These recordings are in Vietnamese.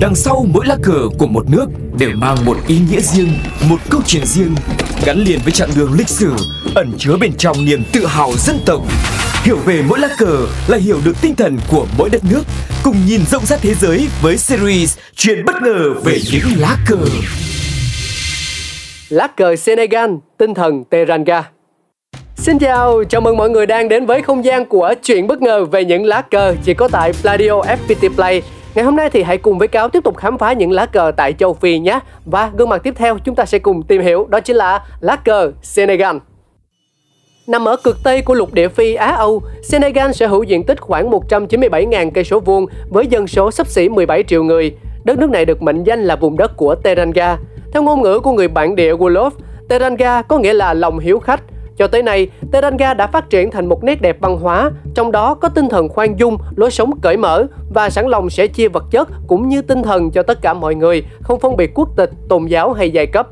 Đằng sau mỗi lá cờ của một nước đều mang một ý nghĩa riêng, một câu chuyện riêng, gắn liền với chặng đường lịch sử, ẩn chứa bên trong niềm tự hào dân tộc. Hiểu về mỗi lá cờ là hiểu được tinh thần của mỗi đất nước, cùng nhìn rộng rãi thế giới với series Chuyện bất ngờ về những lá cờ. Lá cờ Senegal, tinh thần Teranga. Xin chào, chào mừng mọi người đang đến với không gian của chuyện bất ngờ về những lá cờ chỉ có tại Pladio FPT Play. Ngày hôm nay thì hãy cùng với Cáo tiếp tục khám phá những lá cờ tại châu Phi nhé. Và gương mặt tiếp theo chúng ta sẽ cùng tìm hiểu đó chính là lá cờ Senegal. Nằm ở cực tây của lục địa Phi Á Âu, Senegal sở hữu diện tích khoảng 197.000 cây số vuông với dân số sắp xỉ 17 triệu người. Đất nước này được mệnh danh là vùng đất của Teranga. Theo ngôn ngữ của người bản địa Wolof, Teranga có nghĩa là lòng hiếu khách. Cho tới nay, Teranga đã phát triển thành một nét đẹp văn hóa, trong đó có tinh thần khoan dung, lối sống cởi mở và sẵn lòng sẽ chia vật chất cũng như tinh thần cho tất cả mọi người, không phân biệt quốc tịch, tôn giáo hay giai cấp.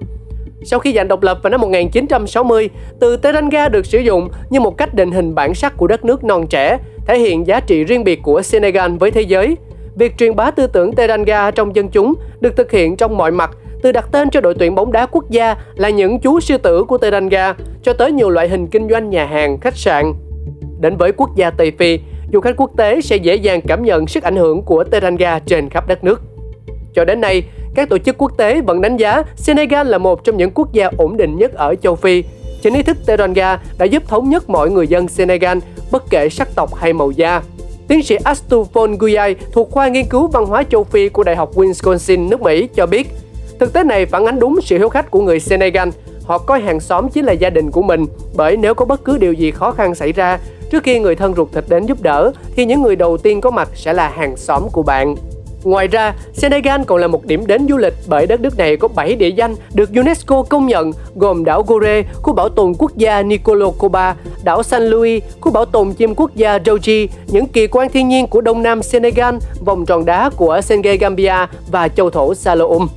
Sau khi giành độc lập vào năm 1960, từ Teranga được sử dụng như một cách định hình bản sắc của đất nước non trẻ, thể hiện giá trị riêng biệt của Senegal với thế giới. Việc truyền bá tư tưởng Teranga trong dân chúng được thực hiện trong mọi mặt, từ đặt tên cho đội tuyển bóng đá quốc gia là những chú sư tử của Teranga cho tới nhiều loại hình kinh doanh nhà hàng, khách sạn. Đến với quốc gia Tây Phi, du khách quốc tế sẽ dễ dàng cảm nhận sức ảnh hưởng của Teranga trên khắp đất nước. Cho đến nay, các tổ chức quốc tế vẫn đánh giá Senegal là một trong những quốc gia ổn định nhất ở châu Phi. Chính ý thức Teranga đã giúp thống nhất mọi người dân Senegal bất kể sắc tộc hay màu da. Tiến sĩ Astufon Guyai thuộc khoa nghiên cứu văn hóa châu Phi của Đại học Wisconsin, nước Mỹ cho biết, thực tế này phản ánh đúng sự hiếu khách của người Senegal. Họ coi hàng xóm chính là gia đình của mình, bởi nếu có bất cứ điều gì khó khăn xảy ra, trước khi người thân ruột thịt đến giúp đỡ, thì những người đầu tiên có mặt sẽ là hàng xóm của bạn. Ngoài ra, Senegal còn là một điểm đến du lịch bởi đất nước này có 7 địa danh được UNESCO công nhận gồm đảo Gore, khu bảo tồn quốc gia Nicolo Coba, đảo San Luis, khu bảo tồn chim quốc gia Doji, những kỳ quan thiên nhiên của đông nam Senegal, vòng tròn đá của Senge Gambia và châu thổ Saloum.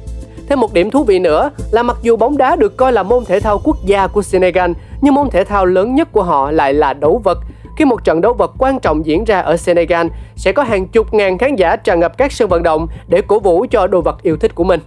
Thêm một điểm thú vị nữa là mặc dù bóng đá được coi là môn thể thao quốc gia của Senegal, nhưng môn thể thao lớn nhất của họ lại là đấu vật khi một trận đấu vật quan trọng diễn ra ở Senegal, sẽ có hàng chục ngàn khán giả tràn ngập các sân vận động để cổ vũ cho đồ vật yêu thích của mình.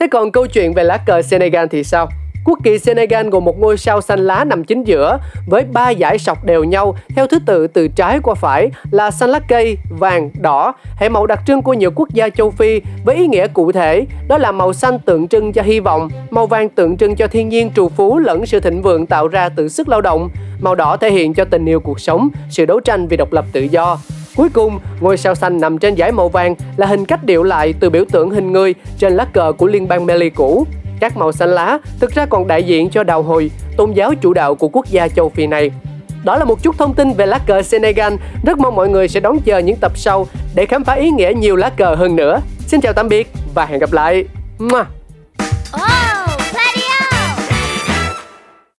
Thế còn câu chuyện về lá cờ Senegal thì sao? Quốc kỳ Senegal gồm một ngôi sao xanh lá nằm chính giữa với ba dải sọc đều nhau theo thứ tự từ trái qua phải là xanh lá cây, vàng, đỏ, hệ màu đặc trưng của nhiều quốc gia châu Phi với ý nghĩa cụ thể đó là màu xanh tượng trưng cho hy vọng, màu vàng tượng trưng cho thiên nhiên trù phú lẫn sự thịnh vượng tạo ra từ sức lao động, màu đỏ thể hiện cho tình yêu cuộc sống, sự đấu tranh vì độc lập tự do. Cuối cùng, ngôi sao xanh nằm trên dải màu vàng là hình cách điệu lại từ biểu tượng hình người trên lá cờ của liên bang Mali cũ. Các màu xanh lá thực ra còn đại diện cho đạo hồi, tôn giáo chủ đạo của quốc gia châu Phi này. Đó là một chút thông tin về lá cờ Senegal. Rất mong mọi người sẽ đón chờ những tập sau để khám phá ý nghĩa nhiều lá cờ hơn nữa. Xin chào tạm biệt và hẹn gặp lại. Mua.